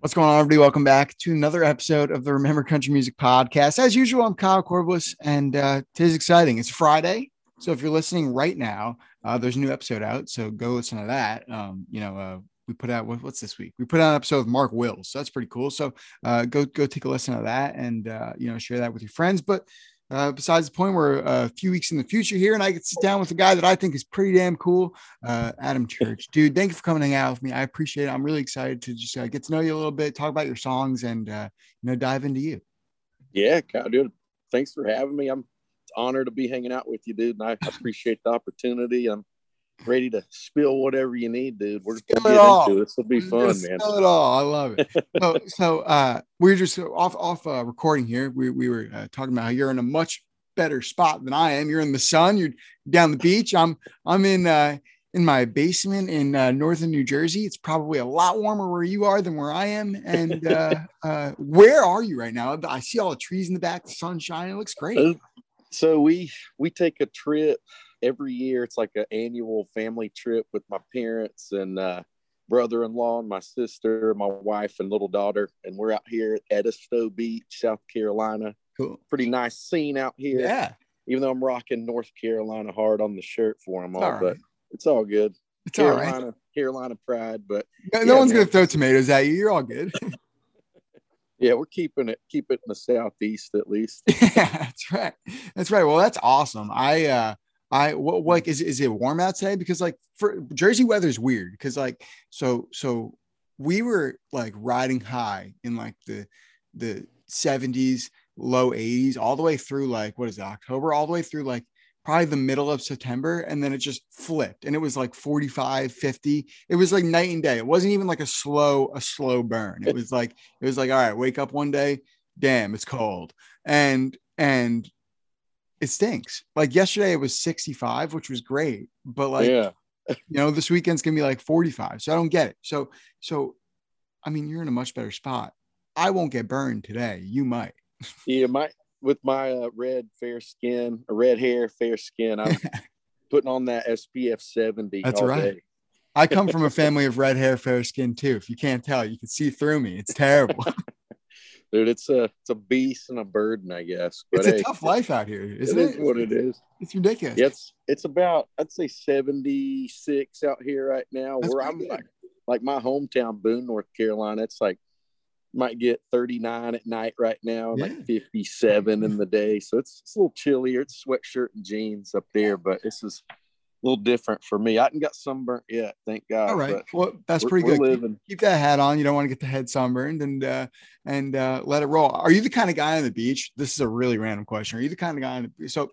What's going on, everybody? Welcome back to another episode of the Remember Country Music Podcast. As usual, I'm Kyle Corbliss, and uh, today's exciting. It's Friday, so if you're listening right now, uh, there's a new episode out. So go listen to that. Um, you know, uh, we put out what's this week? We put out an episode with Mark Wills. So that's pretty cool. So uh, go go take a listen to that, and uh, you know, share that with your friends. But uh, besides the point, we're a few weeks in the future here, and I get to sit down with a guy that I think is pretty damn cool, uh, Adam Church. Dude, thank you for coming out with me. I appreciate it. I'm really excited to just uh, get to know you a little bit, talk about your songs, and uh, you know, dive into you. Yeah, dude. Thanks for having me. I'm honored to be hanging out with you, dude, and I appreciate the opportunity. I'm ready to spill whatever you need, dude. We're Spill gonna get all. into it. This will be fun, man. spill it all. I love it. so, so uh, we're just off off uh, recording here. We we were uh, talking about how you're in a much better spot than I am. You're in the sun. You're down the beach. I'm I'm in uh, in my basement in uh, northern New Jersey. It's probably a lot warmer where you are than where I am. And uh, uh, where are you right now? I see all the trees in the back, the sun shining. It looks great. Uh, So we we take a trip every year. It's like an annual family trip with my parents and uh, brother-in-law and my sister, my wife and little daughter, and we're out here at Edisto Beach, South Carolina. Cool. Pretty nice scene out here. Yeah, Even though I'm rocking North Carolina hard on the shirt for them all, all right. but it's all good. it's all right. Carolina, Carolina pride, but No, no one's man. gonna throw tomatoes at you. You're all good. yeah, we're keeping it keep it in the southeast at least. yeah, that's right. That's right. Well, that's awesome. I uh I what hmm. like is is it warm out today? Because like for Jersey weather is weird because like so so we were like riding high in like the the 70s, low 80s, all the way through like what is it, October, all the way through like probably the middle of September. And then it just flipped and it was like 45, 50. It was like night and day. It wasn't even like a slow, a slow burn. It was like, it was like, all right, wake up one day, damn, it's cold. And and it stinks. Like yesterday it was 65, which was great. But like yeah. you know, this weekend's gonna be like 45. So I don't get it. So, so I mean, you're in a much better spot. I won't get burned today. You might. Yeah, my with my uh, red fair skin, uh, red hair, fair skin, I'm putting on that SPF 70. That's all right. day. I come from a family of red hair, fair skin too. If you can't tell, you can see through me. It's terrible. Dude, it's a it's a beast and a burden, I guess. But it's a hey, tough life out here, isn't it it? is what it is. It's ridiculous. Yeah, it's it's about I'd say 76 out here right now. That's where I'm good. like like my hometown, Boone, North Carolina. It's like might get 39 at night right now, Yeah. like 57 in the day. So it's it's a little chillier. It's sweatshirt and jeans up there, but this is little different for me. I haven't got sunburnt yet, thank God. All right. Well, that's pretty good. Keep- Keep, that hat on. You don't want to get the head sunburned and uh and uh let it roll. Are you the kind of guy on the beach? This is a really random question. Are you the kind of guy on the beach? so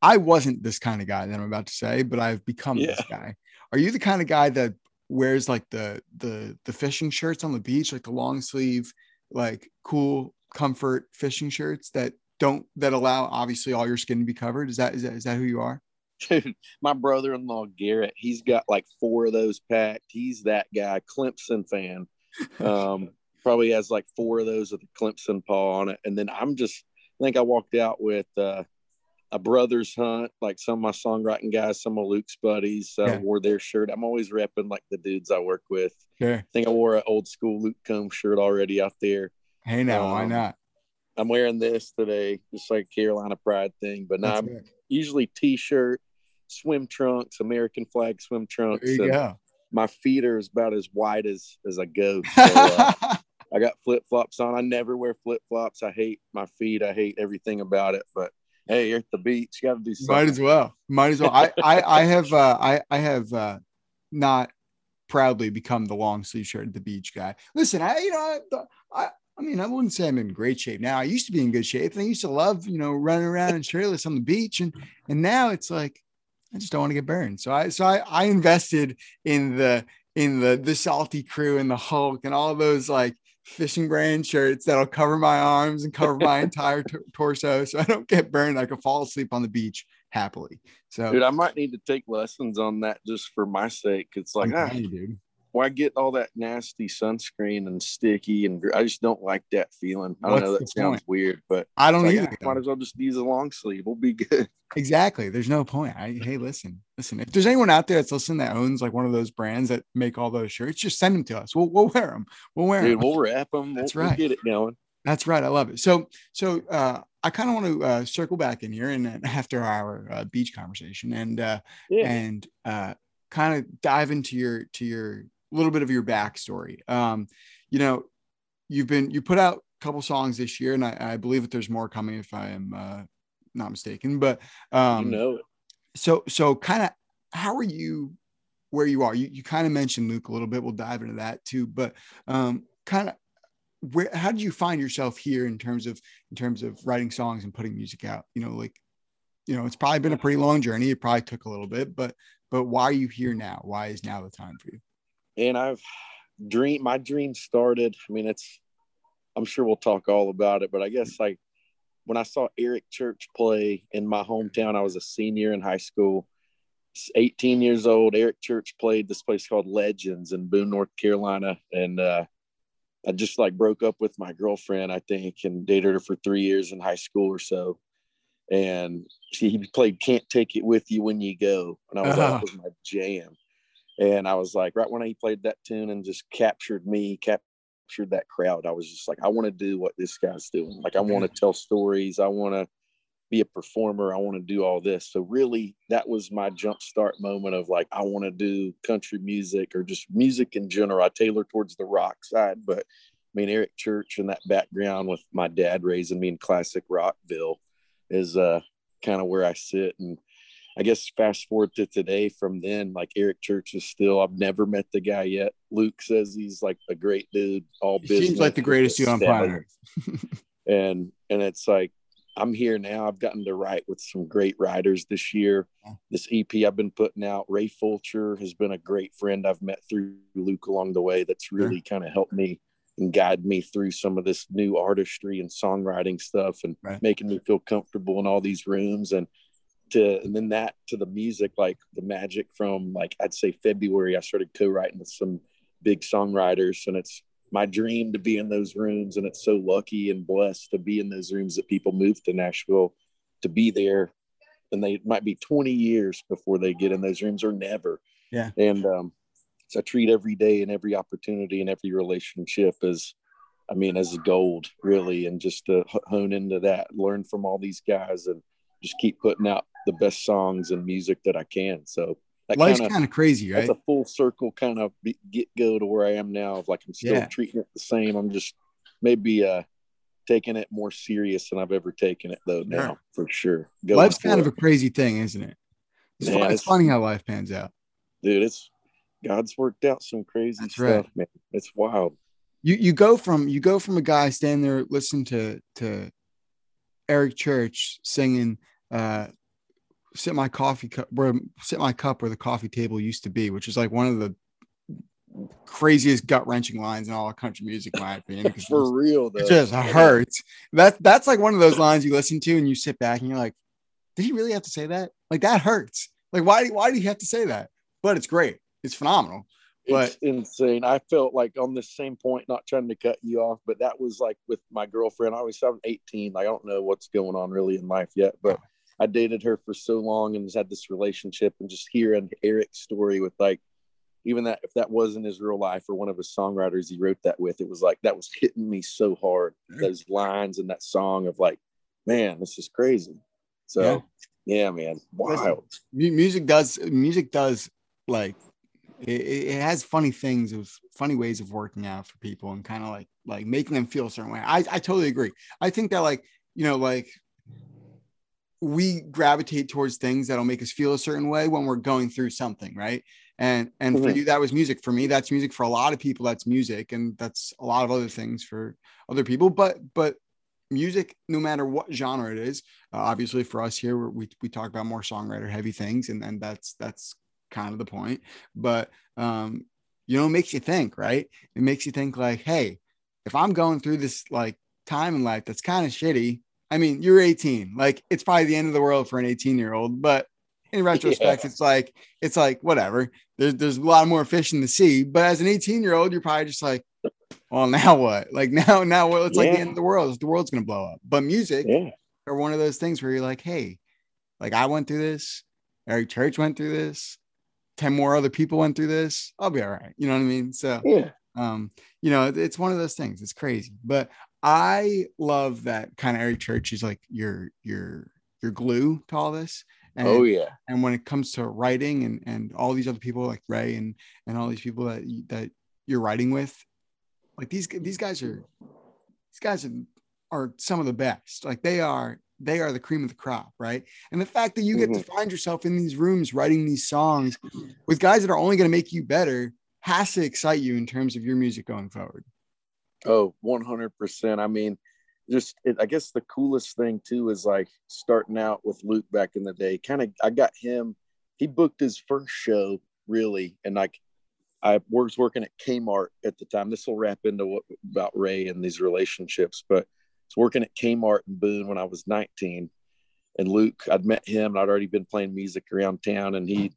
I wasn't this kind of guy that I'm about to say, but I've become this guy. Are you the kind of guy that wears like the the the fishing shirts on the beach, like the long sleeve, like cool comfort fishing shirts that don't that allow obviously all your skin to be covered? Is that is that is that who you are? Dude, my brother-in-law Garrett, he's got like four of those packed. He's that guy, Clemson fan. Um, probably has like four of those with the Clemson paw on it. And then I'm just, I think I walked out with uh, a brother's hunt, like some of my songwriting guys, some of Luke's buddies uh, Yeah. wore their shirt. I'm always repping like the dudes I work with. Sure. I think I wore an old school Luke Combs shirt already out there. Hey now, why Um, not? I'm wearing this today, just like Carolina Pride thing. But now I'm good. usually t-shirt, swim trunks, American flag swim trunks. There you go. My feet are about as wide as as I go. So, uh, I got flip flops on. I never wear flip flops. I hate my feet. I hate everything about it. But hey, you're at the beach. You got to do something. Might as well. Might as well. I I, I have uh, I I have uh, not proudly become the long sleeve shirt at the beach guy. Listen, I you know I, I I mean I wouldn't say I'm in great shape now. I used to be in good shape, and I used to love you know running around in shirtless on the beach, and and now it's like I just don't want to get burned. So I so I I invested in the in the the salty crew and the Huk and all those like fishing brand shirts that'll cover my arms and cover my entire t- torso so I don't get burned. I can fall asleep on the beach happily. So Dude, I might need to take lessons on that just for my sake. It's like, ah, you, well, I get all that nasty sunscreen and sticky, and I just don't like that feeling. I don't What's know. That sounds point? weird, but I don't it's either. ah, might as well just use a long sleeve. We'll be good. Exactly. There's no point. I, hey, listen, listen. If there's anyone out there that's listening that owns like one of those brands that make all those shirts, just send them to us. We'll, we'll wear them. We'll wear Dude, them. we'll wrap them. We'll, That's we'll right. get it going. That's right. I love it. So, so uh, I kind of want to uh, circle back in here and after our uh, beach conversation and uh, Yeah. and uh, kind of dive into your to your little bit of your backstory. Um, you know, you've been you put out a couple songs this year, and I, I believe that there's more coming if I am uh, not mistaken. But um, you know so so kind of how are you where you are? You, you kind of mentioned luke a little bit. We'll dive into that too but um kind of where how did you find yourself here in terms of in terms of writing songs and putting music out? You know like you know it's probably been a pretty long journey. It probably took a little bit but but why are you here now? Why is now the time for you and I've dream my dream started. I mean, it's I'm sure we'll talk all about it, but I guess like when I saw Eric Church play in my hometown, I was a senior in high school. 18 years old. Eric Church played this place called Legends in Boone, North Carolina, and uh, I just like broke up with my girlfriend, I think, and dated her for three years in high school or so. And she he played "Can't Take It With You When You Go," and I was like, Uh-huh. that was my jam. And I was like, right when he played that tune and just captured me, captured that crowd, I was just like, I want to do what this guy's doing. Like, I want to tell stories. I want to be a performer. I want to do all this. So, really, that was my jumpstart moment of like, I want to do country music or just music in general. I tailor towards the rock side, but I mean, Eric Church and that background with my dad raising me in classic Rockville is uh, kind of where I sit. And I guess fast forward to today from then, like Eric Church is still, I've never met the guy yet. Luke says he's like a great dude, all He business. seems like the greatest dude on planet And, and it's like, I'm here now. I've gotten to write with some great writers this year. This EP I've been putting out, Ray Fulcher has been a great friend I've met through Luke along the way. That's really kind of helped me and guide me through some of this new artistry and songwriting stuff and Right. making me feel comfortable in all these rooms. And to and then that to the music, like the magic from like I'd say February, I started co-writing with some big songwriters, and it's my dream to be in those rooms. And it's so lucky and blessed to be in those rooms that people move to Nashville to be there. And they might be 20 years before they get in those rooms or never. Yeah. And um, so I treat every day and every opportunity and every relationship as, I mean, as gold, really. And just to hone into that, learn from all these guys and just keep putting out the best songs and music that I can. So that life's kind of crazy right that's a full circle kind of get go to where I am now. Of like I'm still Yeah. treating it the same. I'm just maybe uh taking it more serious than I've ever taken it though. Now Sure. for sure. Going life's kind of a crazy thing isn't it it's, Man, fun, it's it's- funny how life pans out dude. It's God's worked out some crazy That's stuff, right. man. It's wild. you you go from you go from a guy standing there listening to to Eric Church singing uh sit my coffee cup where sit my cup where the coffee table used to be, which is like one of the craziest gut wrenching lines in all of country music, in my opinion. For real though. it just hurts. That that's like one of those lines you listen to and you sit back and you're like, did he really have to say that? Like that hurts. Like why why do you have to say that? But it's great. It's phenomenal. it's insane. I felt like on this same point, not trying to cut you off, but that was like with my girlfriend. I was I'm 18. Like, I don't know what's going on really in life yet, but I dated her for so long and just had this relationship and just hearing Eric's story with like even that if that wasn't his real life or one of his songwriters he wrote that with, it was like that was hitting me so hard. Those lines and that song of like, man, this is crazy. So yeah, man, wild. Mu- music does music does like it, it has funny things of funny ways of working out for people and kind of like like making them feel a certain way I, I totally agree i think that like you know like we gravitate towards things that'll make us feel a certain way when we're going through something right? And and for Mhm. you that was music for me. That's music for a lot of people. That's music and that's a lot of other things for other people. But but music no matter what genre it is uh, obviously for us here we, we talk about more songwriter heavy things and and that's that's kind of the point. But um you know it makes you think right? It makes you think like hey if i'm going through this like time in life that's kind of shitty i mean you're 18 like it's probably the end of the world for an 18 year old but in retrospect, yeah. it's like it's like whatever. There's there's a lot more fish in the sea. But as an 18 year old, you're probably just like, well, now what? Like now, now what? It's yeah. like the end of the world. The world's gonna blow up. But music yeah. are one of those things where you're like, hey, like I went through this. Eric Church went through this. 10 more other people went through this. I'll be all right. You know what I mean? So yeah. Um, you know, it's one of those things. It's crazy. But I love that kind of Eric Church is like your your your glue to all this. And, oh yeah. And when it comes to writing and and all these other people like Ray and and all these people that that you're writing with, like these these guys are these guys are, are some of the best. Like they are they are the cream of the crop, right? And the fact that you get mm-hmm. to find yourself in these rooms writing these songs with guys that are only going to make you better has to excite you in terms of your music going forward. Oh, 100%. I mean, just it, I guess the coolest thing too is like starting out with Luke back in the day. Kind of, I got him. He booked his first show really, and like I was working at Kmart at the time. This will wrap into what about Ray and these relationships, but I was working at Kmart in Boone when I was 19. And Luke, I'd met him and I'd already been playing music around town, and he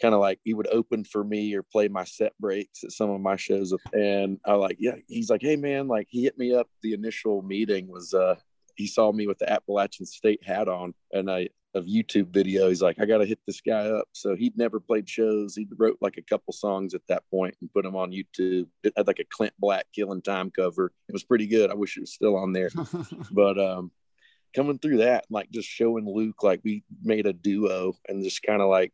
kind of like he would open for me or play my set breaks at some of my shows and i like yeah he's like hey man like he hit me up the initial meeting was uh he saw me with the appalachian state hat on and i of youtube video. He's like i gotta hit this guy up. So he'd never played shows. He wrote like a couple songs at that point and put them on youtube. It had like a clint black killing time cover. It was pretty good. I wish it was still on there. But um coming through that like just showing luke like we made a duo and just kind of like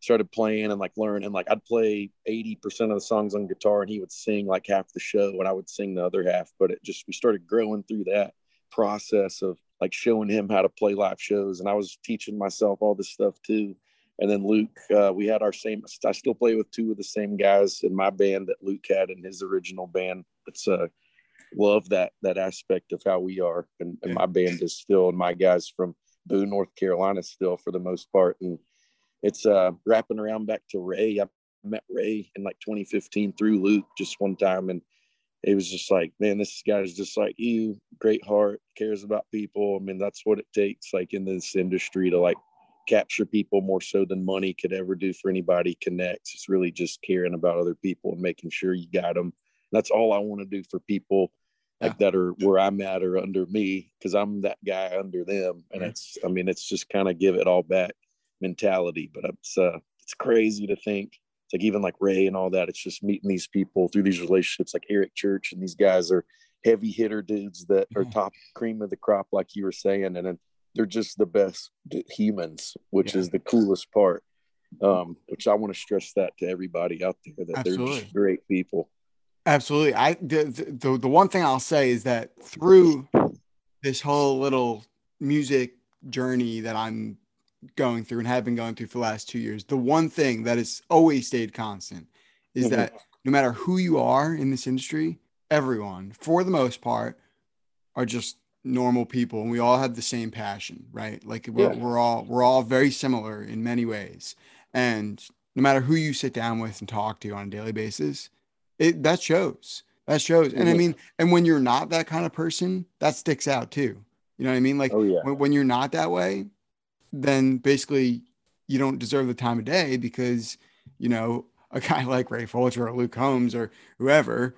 started playing and like learning. Like I'd play 80% of the songs on guitar and he would sing like half the show and I would sing the other half. But it just, we started growing through that process of like showing him how to play live shows. And I was teaching myself all this stuff too. And then Luke, uh, we had our same, I still play with two of the same guys in my band that Luke had in his original band. It's uh, love that, that aspect of how we are. And, and my band is still, and my guys from Boone, North Carolina still for the most part. And it's uh wrapping around back to Ray. I met Ray in like 2015 through Luke just one time, and it was just like, man, this guy's just like you, great heart, cares about people. I mean, that's what it takes, like in this industry, to like capture people more so than money could ever do for anybody. Connects. It's really just caring about other people and making sure you got them. That's all I want to do for people like yeah. that are where I'm at or under me because I'm that guy under them. And it's, I mean, it's just kind of give it all back mentality. But it's uh, it's crazy to think. It's like even like Ray and all that. It's just meeting these people through these relationships, like Eric Church, and these guys are heavy hitter dudes that are top cream of the crop, like you were saying, and they're just the best humans, which yeah. is the coolest part. Um, which I want to stress that to everybody out there that Absolutely. they're just great people. Absolutely. I the, the the one thing I'll say is that through this whole little music journey that I'm going through and have been going through for the last two years, the one thing that has always stayed constant is mm-hmm. that no matter who you are in this industry, everyone, for the most part, are just normal people and we all have the same passion, right? Like we're, yeah. we're all we're all very similar in many ways. And no matter who you sit down with and talk to on a daily basis, it that shows. That shows. And I mean, and when you're not that kind of person, that sticks out too. You know what I mean? Like oh, yeah. when, when you're not that way, then basically you don't deserve the time of day because you know a guy like Ray Fulcher or Luke Combs or whoever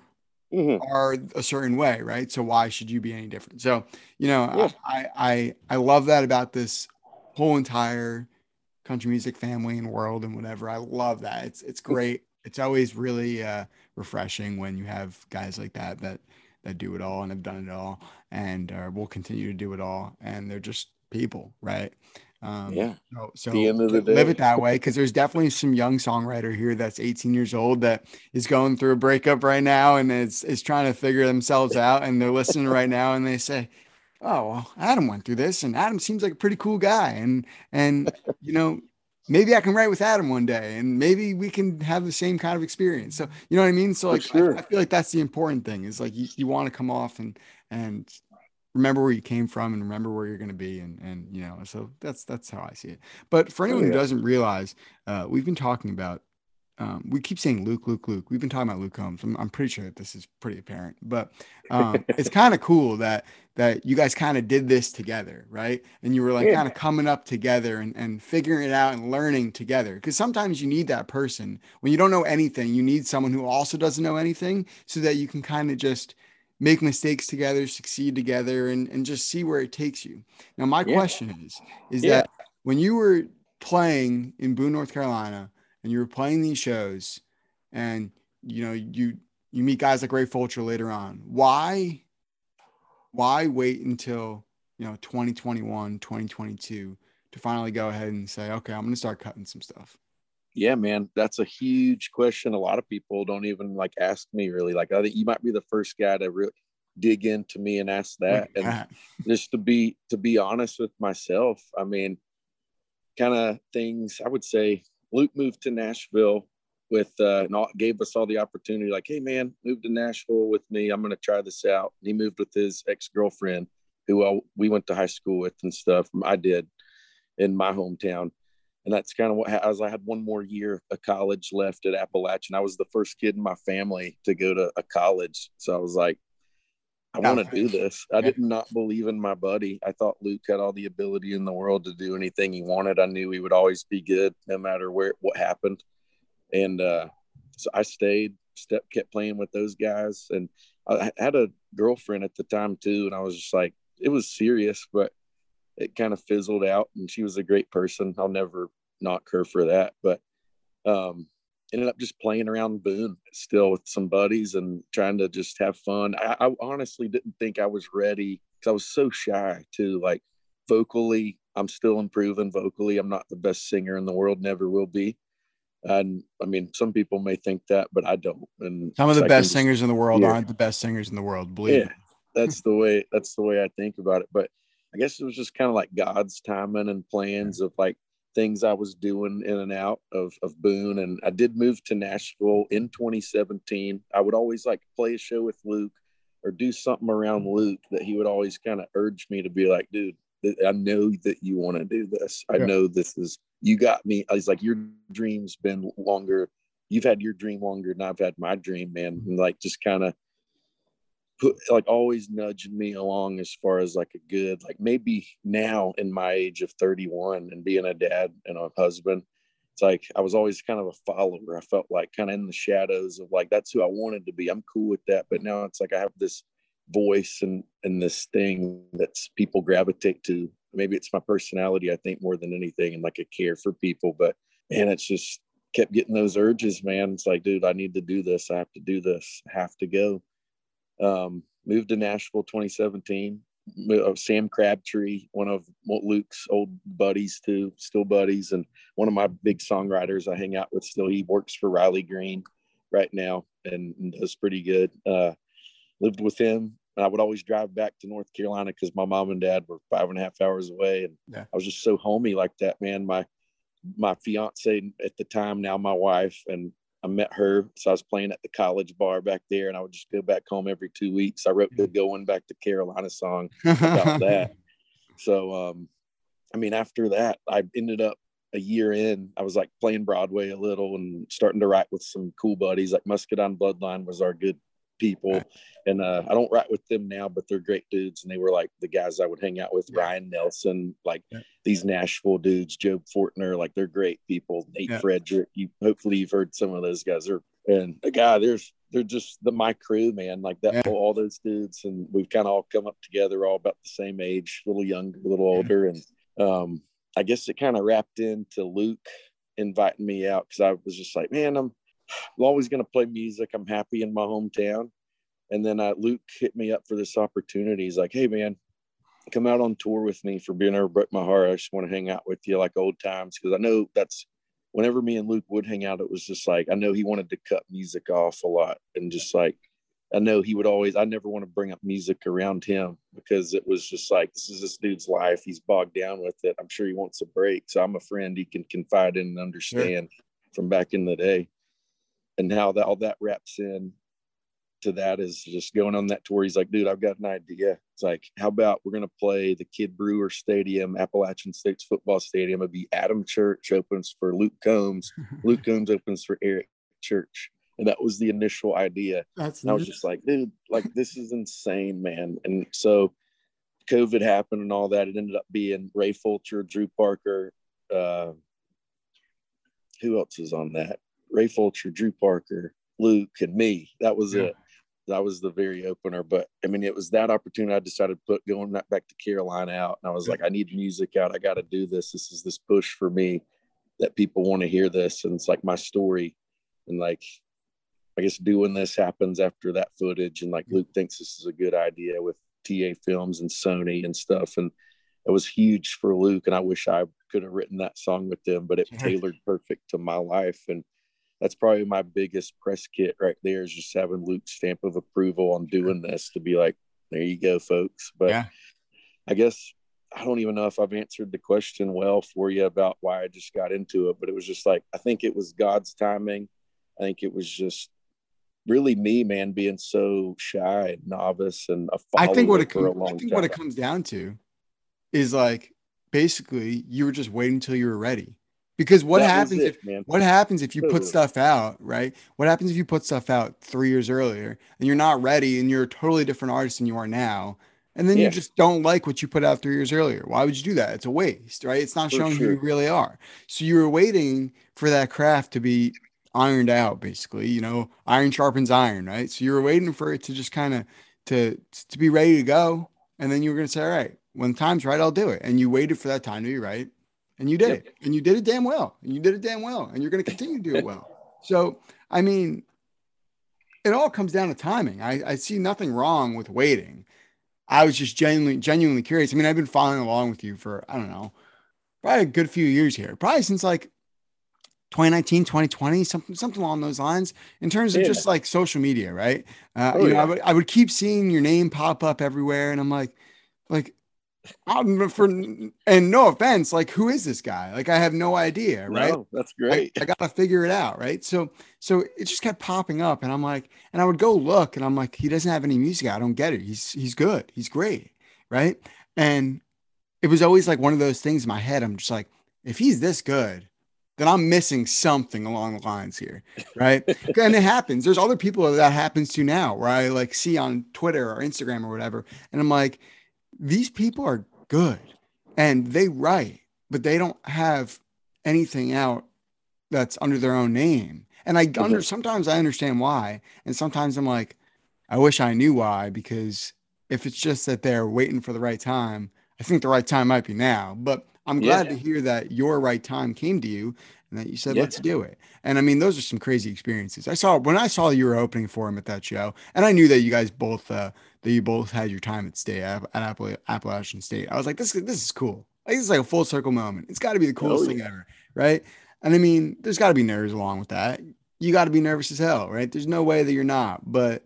mm-hmm. are a certain way, right? So why should you be any different? So you know, yeah. I, I I love that about this whole entire country music family and world and whatever. I love that. It's it's great. It's always really uh, refreshing when you have guys like that that that do it all and have done it all and uh, will continue to do it all and they're just people, right? Um, yeah. So, so the end of the day. live it that way because there's definitely some young songwriter here that's 18 years old that is going through a breakup right now and is is trying to figure themselves out and they're listening right now and they say, "Oh, well, Adam went through this and Adam seems like a pretty cool guy and and you know." Maybe I can write with Adam one day, and maybe we can have the same kind of experience. So you know what I mean. So like, sure. I, I, feel like that's the important thing is like you, you want to come off and and remember where you came from and remember where you're going to be and and you know so that's that's how i see it but for anyone oh, yeah. who doesn't realize uh, we've been talking about um, we keep saying Luke, Luke, Luke. We've been talking about Luke Combs. I'm, I'm pretty sure that this is pretty apparent, but um, it's kind of cool that that you guys kind of did this together, right? And you were like yeah. kind of coming up together and, and figuring it out and learning together. Because sometimes you need that person when you don't know anything. You need someone who also doesn't know anything, so that you can kind of just make mistakes together, succeed together, and and just see where it takes you. Now, my yeah. question is, is yeah. that when you were playing in Boone, North Carolina and you were playing these shows and you know you you meet guys like Ray Fulcher later on. Why why wait until you know 2021, 2022 to finally go ahead and say, okay, I'm gonna start cutting some stuff? Yeah, man, that's a huge question. A lot of people don't even like ask me really. Like I think you might be the first guy to really dig into me and ask that. And just to be to be honest with myself, I mean, kind of things I would say Luke moved to Nashville with uh, and all, gave us all the opportunity. Like, hey man, move to Nashville with me. I'm gonna try this out. And he moved with his ex girlfriend, who I, we went to high school with and stuff. I did in my hometown, and that's kind of what as I had one more year of college left at Appalachian. I was the first kid in my family to go to a college, so I was like, I want to do this. I did not believe in my buddy. I thought Luke had all the ability in the world to do anything he wanted. I knew he would always be good no matter where what happened. And uh, so I stayed, step kept playing with those guys. And I had a girlfriend at the time too. And I was just like, it was serious, but it kind of fizzled out. And she was a great person. I'll never knock her for that. But um, ended up just playing around Boone still with some buddies and trying to just have fun. I, I honestly didn't think I was ready because I was so shy too. Like vocally, I'm still improving vocally. I'm not the best singer in the world, never will be. And I mean, some people may think that, but I don't. And some of the best singers in the world yeah. aren't the best singers in the world. Believe yeah, that's the way. That's the way I think about it. But I guess it was just kind of like God's timing and plans of like things I was doing in and out of, of Boone. And I did move to Nashville in 2017. I would always like play a show with Luke or do something around Luke that he would always kind of urge me to be like, dude, I know that you want to do this. I know this is, you got me. I was like, your dream's been longer. You've had your dream longer than I've had my dream, man. And like, just kind of put like always nudging me along as far as like a good like maybe now in my age of 31 and being a dad and a husband it's like i was always kind of a follower. I felt like kind of in the shadows of like that's who i wanted to be. I'm cool with that. But now it's like i have this voice and and this thing that's people gravitate to. Maybe it's my personality i think more than anything and like a care for people. But man it's just kept getting those urges man. It's like dude i need to do this. I have to do this. I have to go um, moved to Nashville 2017. Uh, Sam Crabtree, one of Luke's old buddies too, still buddies, and one of my big songwriters I hang out with still. He works for Riley Green right now and, and does pretty good. Uh, lived with him. I would always drive back to North Carolina because my mom and dad were five and a half hours away, and yeah. I was just so homey like that, man. My my fiance at the time, now my wife, and I met her. So I was playing at the college bar back there, and I would just go back home every two weeks. I wrote the "Going Back to Carolina" song about that. So, um, I mean, after that, I ended up a year in. I was like playing Broadway a little and starting to write with some cool buddies. Like Muscadine Bloodline was our good people. And uh, I don't write with them now, but they're great dudes. And they were like the guys I would hang out with, yeah. Ryan Nelson, like yeah. these Nashville dudes, Joe Fortner, like they're great people. Nate yeah. Frederick. You hopefully you've heard some of those guys. Are and the guy, there's they're just the my crew, man. Like that whole, all those dudes. And we've kind of all come up together, all about the same age, a little younger, a little older. And um, I guess it kind of wrapped into Luke inviting me out because I was just like, man, I'm I'm always going to play music. I'm happy in my hometown. And then uh, Luke hit me up for this opportunity. He's like, hey, man, come out on tour with me for beer never broke my heart. I just want to hang out with you like old times. Cause I know that's whenever me and Luke would hang out, it was just like, I know he wanted to cut music off a lot. And just like, I know he would always, I never want to bring up music around him because it was just like, this is this dude's life. He's bogged down with it. I'm sure he wants a break. So I'm a friend he can confide in and understand sure. from back in the day and how that all that wraps in to that is just going on that tour. He's like, dude, I've got an idea. It's like, how about we're gonna play the Kidd Brewer Stadium, Appalachian State's football stadium. It'll be Adam Church opens for Luke Combs. Luke Combs opens for Eric Church. And that was the initial idea. That's and I was just like, dude, like this is insane, man. And so COVID happened and all that. It ended up being Ray Fulcher, Drew Parker. Uh, who else is on that? Ray Fulcher, Drew Parker, Luke, and me. That was yeah. it. That was the very opener. But I mean, it was that opportunity I decided to put going back to Carolina out. And I was like, I need music out. I got to do this. This is this push for me that people want to hear this. And it's like my story. And like, I guess doing this happens after that footage. And like Luke thinks this is a good idea with TA Films and Sony and stuff. And it was huge for Luke. And I wish I could have written that song with them, but it tailored perfect to my life. And that's probably my biggest press kit right there is just having Luke's stamp of approval on doing this to be like, there you go, folks. But yeah. I guess I don't even know if I've answered the question well for you about why I just got into it, but it was just like I think it was God's timing. I think it was just really me, man, being so shy and novice and a I think what it I think time. what it comes down to is like basically you were just waiting until you were ready. Because what that happens it, if man. what happens if you put stuff out, right? What happens if you put stuff out three years earlier and you're not ready and you're a totally different artist than you are now? And then yeah. you just don't like what you put out three years earlier. Why would you do that? It's a waste, right? It's not for showing sure. who you really are. So you were waiting for that craft to be ironed out, basically. You know, iron sharpens iron, right? So you were waiting for it to just kind of to to be ready to go, and then you were gonna say, all right, when the time's right, I'll do it. And you waited for that time to be right, and you did yep. it. And you did it damn well. And you did it damn well. And you're going to continue to do it well. So i mean it all comes down to timing. I, I see nothing wrong with waiting. I was just genuinely genuinely curious. I mean i've been following along with you for i don't know probably a good few years here. Probably since like 2019 2020 something something along those lines in terms of yeah. just like social media right? Uh, oh, you know yeah. I, would, I would keep seeing your name pop up everywhere. And i'm like like um, for and no offense, like who is this guy? Like I have no idea, right? No, that's great. I, I, gotta figure it out, right? So so it just kept popping up, and I'm like, and I would go look, and I'm like, he doesn't have any music. I don't get it. He's he's good. He's great, right? And it was always like one of those things in my head. I'm just like, if he's this good, then I'm missing something along the lines here, right? and it happens. There's other people that happens to now, where I like see on Twitter or Instagram or whatever, and I'm like these people are good and they write, but they don't have anything out that's under their own name. And I under mm-hmm. sometimes I understand why, and sometimes I'm like, I wish I knew why because if it's just that they're waiting for the right time, I think the right time might be now. But I'm glad yeah. to hear that your right time came to you and that you said, yeah. let's do it. And I mean, those are some crazy experiences. I saw when I saw you were opening for him at that show, and I knew that you guys both uh, that you both had your time at state at, at Appalachian State. I was like, this this is cool. Like, this is like a full circle moment. It's got to be the coolest oh, yeah. thing ever, right? And I mean, there's got to be nerves along with that. You got to be nervous as hell, right? There's no way that you're not. But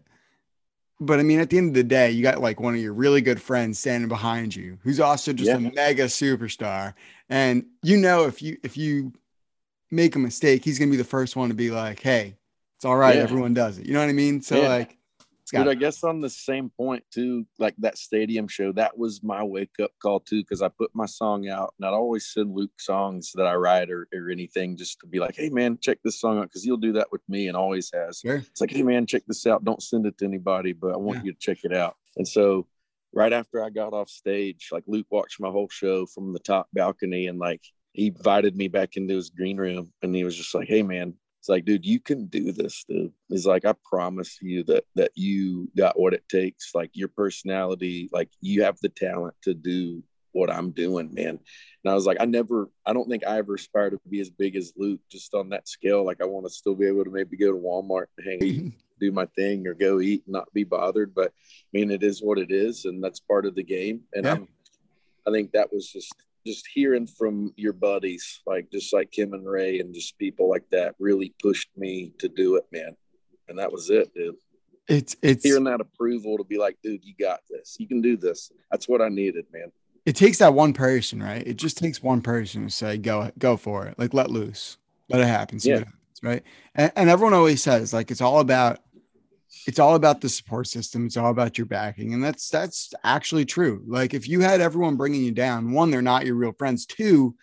but I mean, at the end of the day, you got like one of your really good friends standing behind you, who's also just yeah. a mega superstar. And you know, if you if you make a mistake, he's gonna be the first one to be like, "Hey, it's all right. Yeah. Everyone does it." You know what I mean? So yeah. like, Dude, I guess on the same point too, like that stadium show, that was my wake up call too, because I put my song out and I'd always send Luke songs that I write or, or anything just to be like, hey man, check this song out, because he'll do that with me and always has. Sure. It's like, hey man, check this out. Don't send it to anybody, but I want yeah. you to check it out. And so right after I got off stage, like Luke watched my whole show from the top balcony and like he invited me back into his green room and he was just like, hey man, it's like, dude, you can do this, dude. He's like, I promise you that that you got what it takes. Like your personality, like you have the talent to do what I'm doing, man. And I was like, I never, I don't think I ever aspired to be as big as Luke, just on that scale. Like I want to still be able to maybe go to Walmart and hang, do my thing, or go eat and not be bothered. But I mean, it is what it is, and that's part of the game. And yeah. I'm, I think that was just just hearing from your buddies, like just like Kim and Ray and just people like that really pushed me to do it, man. And that was it, dude. It's it's hearing that approval to be like, dude, you got this. You can do this. That's what I needed, man. It takes that one person, right? It just takes one person to say, go, go for it. Like let loose. Let it happen. See yeah. Happens, right. And, and everyone always says, like, it's all about it's all about the support system. It's all about your backing. And that's that's actually true. Like if you had everyone bringing you down, one, they're not your real friends. Two,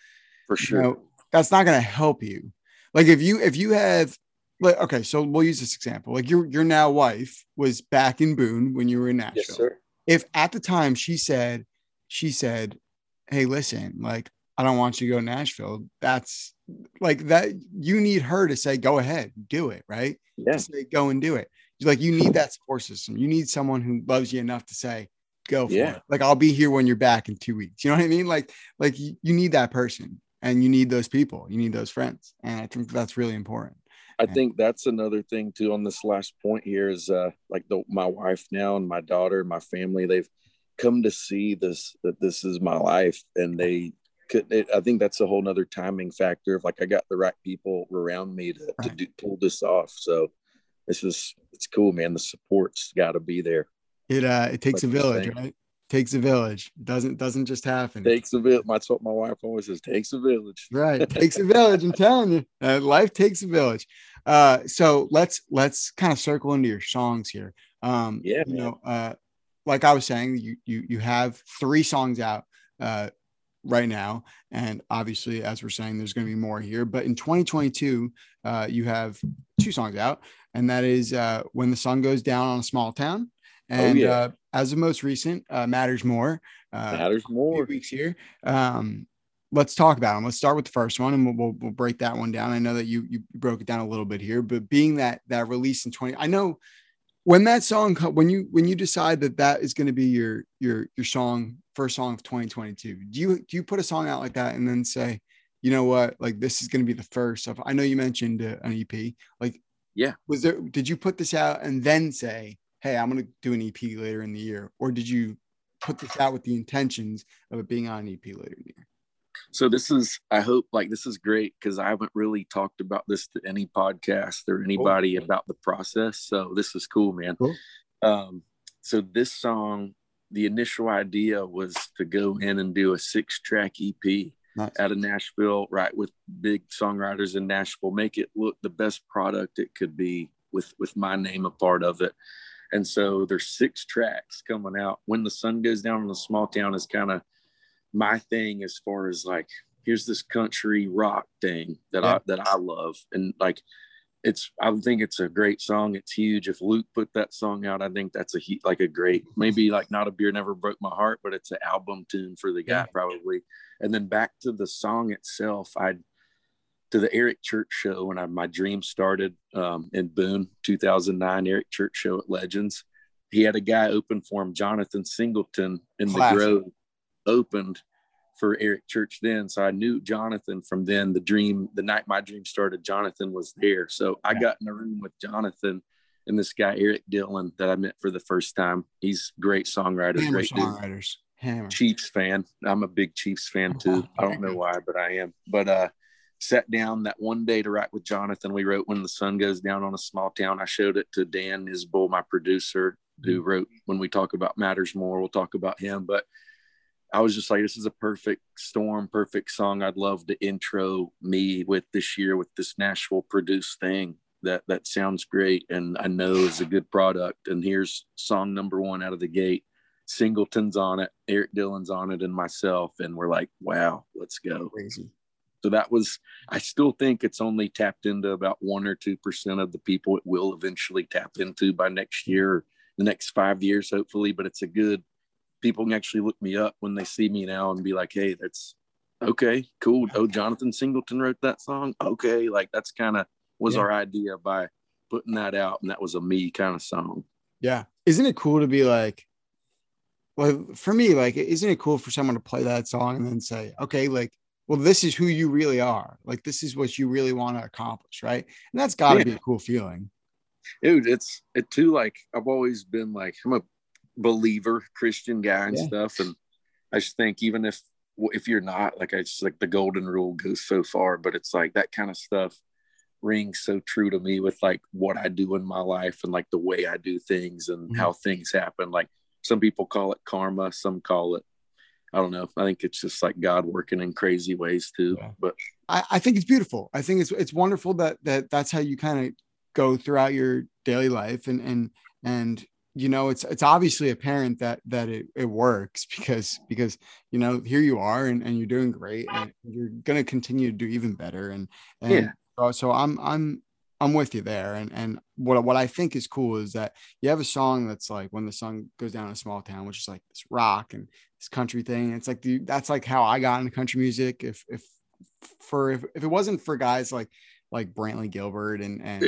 for sure. You know, that's not going to help you. Like if you if you have like okay, so we'll use this example. Like your your now wife was back in Boone when you were in Nashville. Yes, sir. If at the time she said, she said, Hey, listen, like I don't want you to go to Nashville. That's like that. You need her to say, go ahead, do it, right? Yeah. Say, go and do it. Like you need that support system. You need someone who loves you enough to say, go for Yeah. it. Like I'll be here when you're back in two weeks. You know what I mean? Like, like you, you need that person and you need those people. You need those friends. And I think that's really important. I think that's another thing too on this last point here is uh like the my wife now and my daughter, my family, they've come to see this that this is my life and they could it, I think that's a whole nother timing factor of like I got the right people around me to, to do, pull this off. So it's just it's cool, man. The support's gotta be there. It uh it takes Like a village, saying. right? Takes a village. Doesn't doesn't just happen. Takes a village. That's what my wife always says. Takes a village. right takes a village i'm telling you uh, life takes a village uh so let's let's kind of circle into your songs here um Yeah, you man. know uh like i was saying you you you have three songs out uh right now and obviously as we're saying there's going to be more here but in 2022 uh you have two songs out and that is uh when the sun goes down on a small town and yeah. uh as the most recent uh matters more uh Matters more. weeks here. Um, let's talk about them. Let's start with the first one, and we'll, we'll, we'll break that one down. I know that you you broke it down a little bit here, but being that that release in twenty, I know when that song when you when you decide that that is going to be your your your song first song of 2022 do you do you put a song out like that and then say you know what like this is going to be the first of i know you mentioned uh, an ep like Yeah. was there did you put this out and then say hey i'm going to do an ep later in the year or did you put this out with the intentions of it being on an ep later in the year So this is, I hope, like this is great because I haven't really talked about this to any podcast or anybody about the process. So this is cool, man. Cool. Um, so this song, the initial idea was to go in and do a six-track EP nice. out of Nashville, right, with big songwriters in Nashville, make it look the best product it could be with with my name a part of it. And so there's six tracks coming out. When the sun goes down in a small town is kind of my thing as far as like here's this country rock thing that Yeah. I that I love and like it's I think it's a great song. It's huge. If Luke put that song out, I think that's a heat like a great maybe like not a beer never broke my heart, but it's an album tune for the guy Yeah. probably. And then back to the song itself, I to the Eric Church show when I, my dream started um, in Boone, 2009. Eric Church show at Legends. He had a guy open for him, Jonathan Singleton, in Classic. the Grove, opened for Eric Church then. So I knew Jonathan from then. The dream, the night my dream started, Jonathan was there. So I got in a room with Jonathan and this guy Erik Dylan that I met for the first time. He's great songwriter, Hammer great dude. songwriters hammer Chiefs fan. I'm a big Chiefs fan too. I don't know why, but I am. But uh sat down that one day to write with Jonathan. We wrote When the Sun Goes Down on a Small Town. I showed it to Dan Isbell, my producer, who wrote When We Talk About Matters More. We'll talk about him. But I was just like, this is a perfect storm, perfect song. I'd love to intro me with this year with this Nashville produced thing that that sounds great and I know is a good product. And here's song number one out of the gate. Singleton's on it, Erik Dylan's on it, and myself. And we're like, wow, let's go. crazy So that was, I still think it's only tapped into about one or 2% of the people it will eventually tap into by next year, or the next five years, hopefully. But it's a good, people can actually look me up when they see me now and be like, hey, that's okay, cool. Oh, Jonathan Singleton wrote that song. Okay. Like that's kind of was Yeah. our idea by putting that out. And that was a me kind of song. Yeah. Isn't it cool to be like, well, for me, like, isn't it cool for someone to play that song and then say, okay, like, well, this is who you really are. Like, this is what you really want to accomplish. Right. And that's got to Yeah. be a cool feeling. dude it's it too like i've always been like i'm a believer christian guy and Yeah. stuff and i just think even if if you're not like i just like the golden rule goes so far but it's like that kind of stuff rings so true to me with like what i do in my life and like the way i do things and Mhm. how things happen like some people call it karma some call it i don't know i think it's just like god working in crazy ways too Yeah. but I, I think it's beautiful. I think it's it's wonderful that that that's how you kind of go throughout your daily life and and and you know it's it's obviously apparent that that it, it works because because you know here you are and, and you're doing great and you're going to continue to do even better. And and Yeah. so, so i'm i'm i'm with you there. And and what what i think is cool is that you have a song that's like when the sun goes down in a small town which is like this rock and this country thing it's like the that's like how i got into country music. If if for if, if it wasn't for guys like like brantley gilbert and and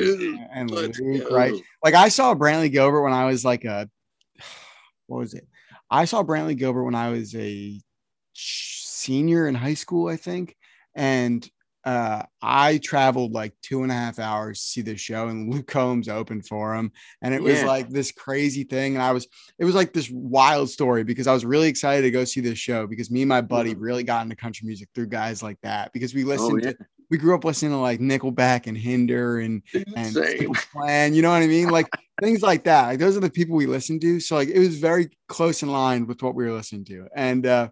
and Luke, right like I saw Brantley Gilbert when I was like a what was it? I saw Brantley Gilbert when I was a senior in high school, I think, and uh, I traveled like two and a half hours to see the show, and Luke Combs opened for him, and it was Yeah. like this crazy thing, and I was it was like this wild story because I was really excited to go see this show because me and my buddy really got into country music through guys like that because we listened Oh, yeah. to we grew up listening to like Nickelback and Hinder and and plan, you know what I mean? Like things like that. Like those are the people we listened to. So like it was very close in line with what we were listening to. And uh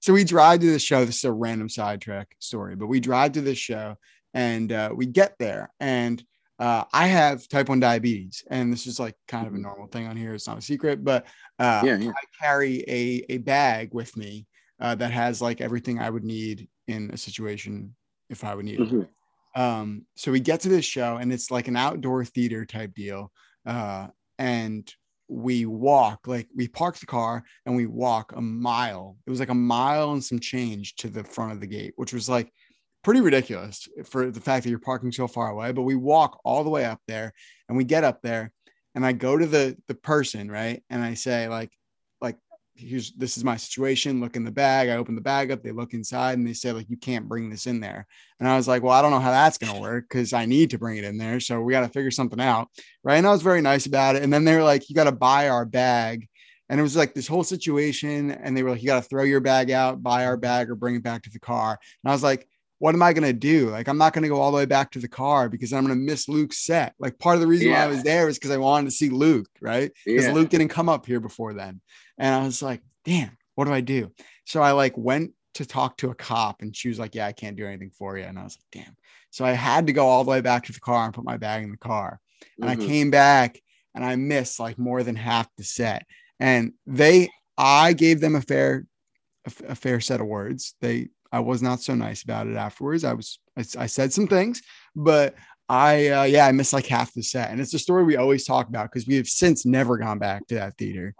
so we drive to the show. This is a random sidetrack story, but we drive to this show and uh we get there and uh, I have type 1 diabetes, and this is like kind of a Mhm. normal thing on here. It's not a secret, but uh, Yeah, yeah. I carry a, a bag with me uh, that has like everything I would need in a situation if I would need it. Mhm. Um, so we get to this show and it's like an outdoor theater type deal. Uh, and we walk, like we park the car and we walk a mile. It was like a mile and some change to the front of the gate, which was like pretty ridiculous for the fact that you're parking so far away. But we walk all the way up there and we get up there and I go to the the person, right? And I say, like here's this is my situation. Look in the bag. I open the bag up, they look inside and they say, like, you can't bring this in there. And I was like, well, I don't know how that's going to work because I need to bring it in there. So we got to figure something out. Right. And I was very nice about it. And then they were like, you got to buy our bag. And it was like this whole situation. And they were like, you got to throw your bag out, buy our bag, or bring it back to the car. And I was like, what am I going to do? Like, I'm not going to go all the way back to the car because I'm going to miss Luke's set. Like, part of the reason why I was there is because I wanted to see Luke. Right. Because Yeah. Luke didn't come up here before then. And I was like, damn, what do I do? So I like went to talk to a cop and she was like, yeah, I can't do anything for you. And I was like, damn. So I had to go all the way back to the car and put my bag in the car. And I Mhm. came back and I missed like more than half the set. And they, I gave them a fair, a fair set of words. They, I was not so nice about it afterwards. I was, I, I said some things, but I, uh, yeah, I missed like half the set. And it's a story we always talk about because we have since never gone back to that theater.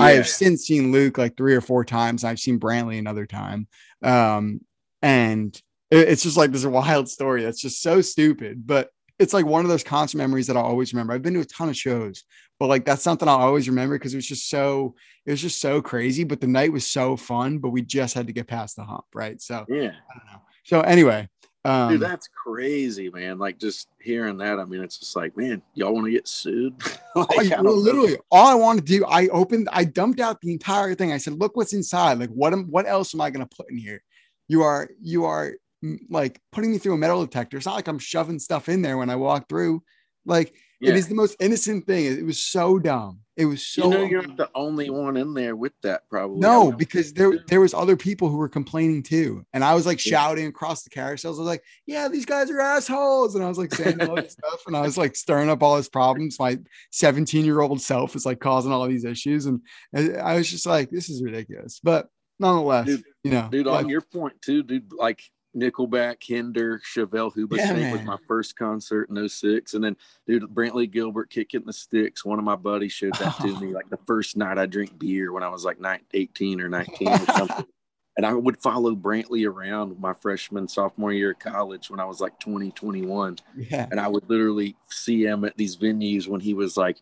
I have since seen Luke like three or four times. I've seen Brantley another time. Um, and it- it's just like this wild story that's just so stupid, but it's like one of those concert memories that I'll always remember. I've been to a ton of shows, but like that's something I'll always remember because it was just so it was just so crazy. But the night was so fun, but we just had to get past the hump, right? So Yeah. I don't know. So anyway, um, Dude, that's crazy, man. Like just hearing that, I mean, it's just like, man, y'all want to get sued? Like, Oh, I well, know. literally, all I wanted to do, I opened, I dumped out the entire thing. I said, "Look what's inside. Like, what am, what else am I going to put in here? You are, you are mm, like putting me through a metal detector. It's not like I'm shoving stuff in there when I walk through. Like, Yeah. it is the most innocent thing. It was so dumb. It was so. you know, you're not the only one in there with that, probably. No, because there there was other people who were complaining too, and I was like shouting across the carousels. I was like, "Yeah, these guys are assholes," and I was like saying all this stuff, and I was like stirring up all his problems. My 17 year old self is like causing all these issues, and I was just like, "This is ridiculous," but nonetheless, Dude- you know, dude, like, on your point too, dude, like Nickelback, Hinder, Chevelle Hoobastank Yeah, was my first concert in 06. And then, dude, Brantley Gilbert kicking the sticks. One of my buddies showed that to me like the first night I drink beer when I was like nine, 18 or 19 or something. and I would follow Brantley around my freshman, sophomore year of college when I was like 20, 21. yeah, And I would literally see him at these venues when he was like,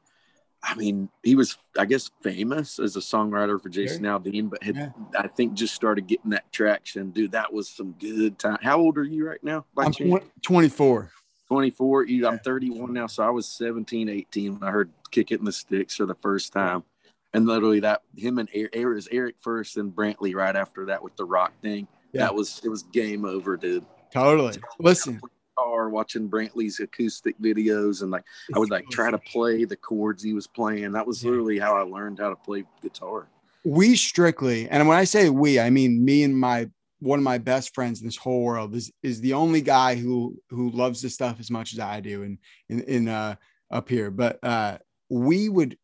I mean, he was, I guess, famous as a songwriter for Jason Aldean, but had, Yeah. I think, just started getting that traction. Dude, that was some good time. How old are you right now? By I'm chance? 20 24. 24. You, I'm 31 now. So I was 17, 18 when I heard Kick It in the Sticks for the first time. And literally that, him and er-, er-, Eric, it was Eric first and Brantley right after that with the rock thing. Yeah. That was, it was game over, dude. Totally. Listen, Car watching Brantley's acoustic videos and like I would like try to play the chords he was playing. That was Yeah. literally how I learned how to play guitar. we strictly and when i say we i mean me and my one of my best friends in this whole world is is the only guy who who loves this stuff as much as i do and in, in uh up here but uh we would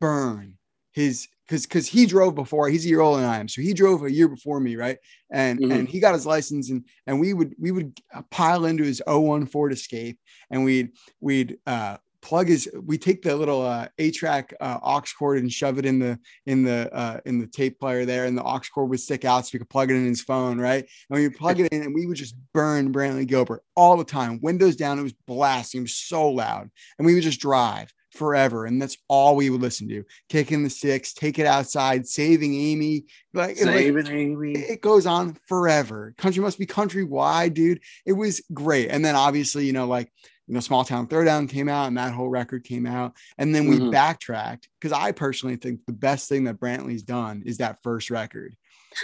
burn his because because he drove before he's a year older than I am so he drove a year before me right? And Mhm. and he got his license and and we would we would pile into his 01 Ford Escape and we'd we'd uh plug his we take the little uh a track uh aux cord and shove it in the in the uh in the tape player there and the aux cord would stick out so we could plug it in his phone right? And we would plug it in and we would just burn Brantley Gilbert all the time windows down it was blasting it was so loud and we would just drive forever and that's all we would listen to. Kicking the six take it outside saving amy. Like, it- like, Saving Amy. it goes on forever. Country must be countrywide dude. It was great. And then obviously you know like you know small town throwdown came out and that whole record came out. And then we Mhm. backtracked because i personally think the best thing that brantley's done is that first record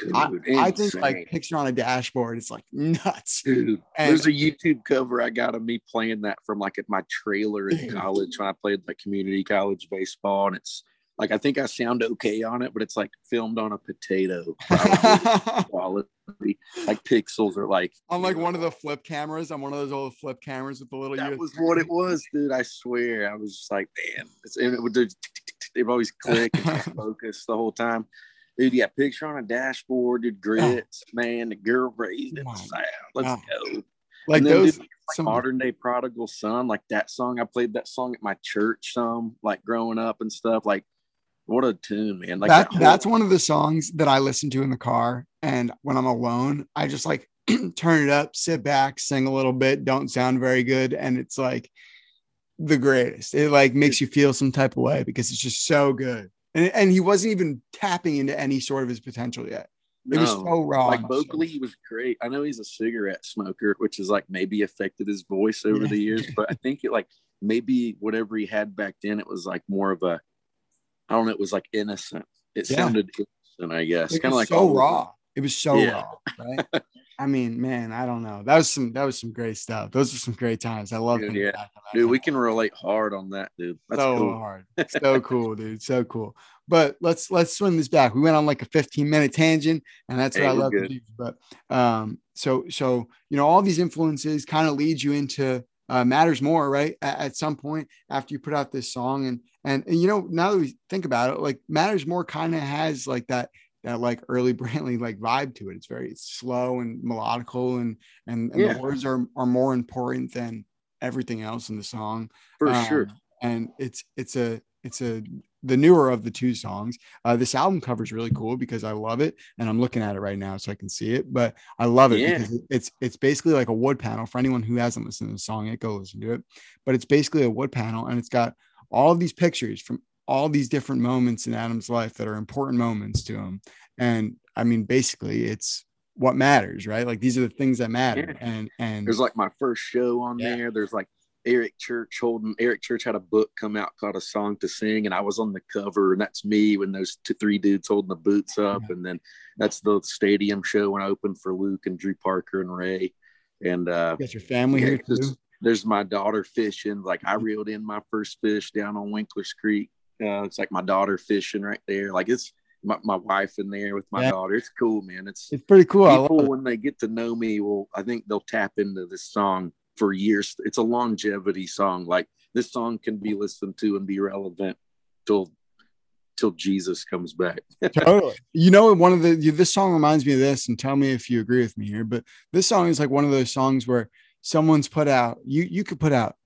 Dude, I think like picture on a dashboard it's like nuts Dude, And- there's a YouTube cover I got of me playing that from like at my trailer in college when I played like community college baseball, and it's like I think I sound okay on it, but it's like filmed on a potato quality. Like pixels are like on like one of the flip cameras on one of those old flip cameras with the little that USB. was what it was, dude. I swear, I was just like, man, it's, and it would do, they'd always click and focus the whole time. Dude, yeah, picture on a dashboard, dude, oh. grits, man, the girl raised oh in My the south. Let's God. go. like then, those dude, like some- modern day prodigal son, like that song. I played that song at my church some, like growing up and stuff. Like, what a tune, man! Like that, whole- that's one of the songs that I listen to in the car. And when I'm alone, I just like turn it up, sit back, sing a little bit, don't sound very good. And it's like the greatest. It like makes you feel some type of way because it's just so good. And, and he wasn't even tapping into any sort of his potential yet. It was so raw. like vocally he was great i know he's a cigarette smoker which has like maybe affected his voice over Yeah. the years but i think it like maybe whatever he had back then it was like more of a i don't know it was like innocent it Yeah. sounded innocent i guess kind of like so raw. It was so Yeah. raw, right? I mean, man, I don't know. That was some that was some great stuff. Those are some great times. I love Dude, yeah. that dude we can relate hard on that dude that's so cool hard. So cool, dude. So cool. But let's let's swing this back. We went on like a 15 minute tangent, and that's what I love to do. But um, so so you know, all these influences kind of lead you into uh, matters more, right? At, at some point after you put out this song, and, and and you know, now that we think about it, like matters more kind of has like that that like early Brantley like vibe to it. It's very it's slow and melodical, and and, and Yeah. the words are are more important than everything else in the song for um, sure and it's it's a it's a the newer of the two songs uh this album cover is really cool because i love it and i'm looking at it right now so i can see it but i love it Yeah. because it's it's basically like a wood panel for anyone who hasn't listened to the song it go listen to it but it's basically a wood panel and it's got all of these pictures from all these different moments in adam's life that are important moments to him and i mean basically it's what matters right like these are the things that matter Yeah. and and There's like my first show on Yeah. there. There's like Eric Church holding Eric Church had a book come out called A Song to Sing, and I was on the cover, and that's me when those two three dudes holding the boots up, Yeah. and then that's the stadium show when I opened for Luke and Drew Parker and Ray, and uh, you got your family here too there's, there's my daughter fishing. Like I reeled in my first fish down on Winkler's Creek. Uh, it's like my daughter fishing right there. Like it's my, my wife in there with my Yeah. daughter. It's cool, man. It's it's pretty cool people when they get to know me well, i think they'll tap into this song for years it's a longevity song like this song can be listened to and be relevant till till jesus comes back totally. You know, one of the you- this song reminds me of this, and tell me if you agree with me here. But this song is like one of those songs where someone's put out you you could put out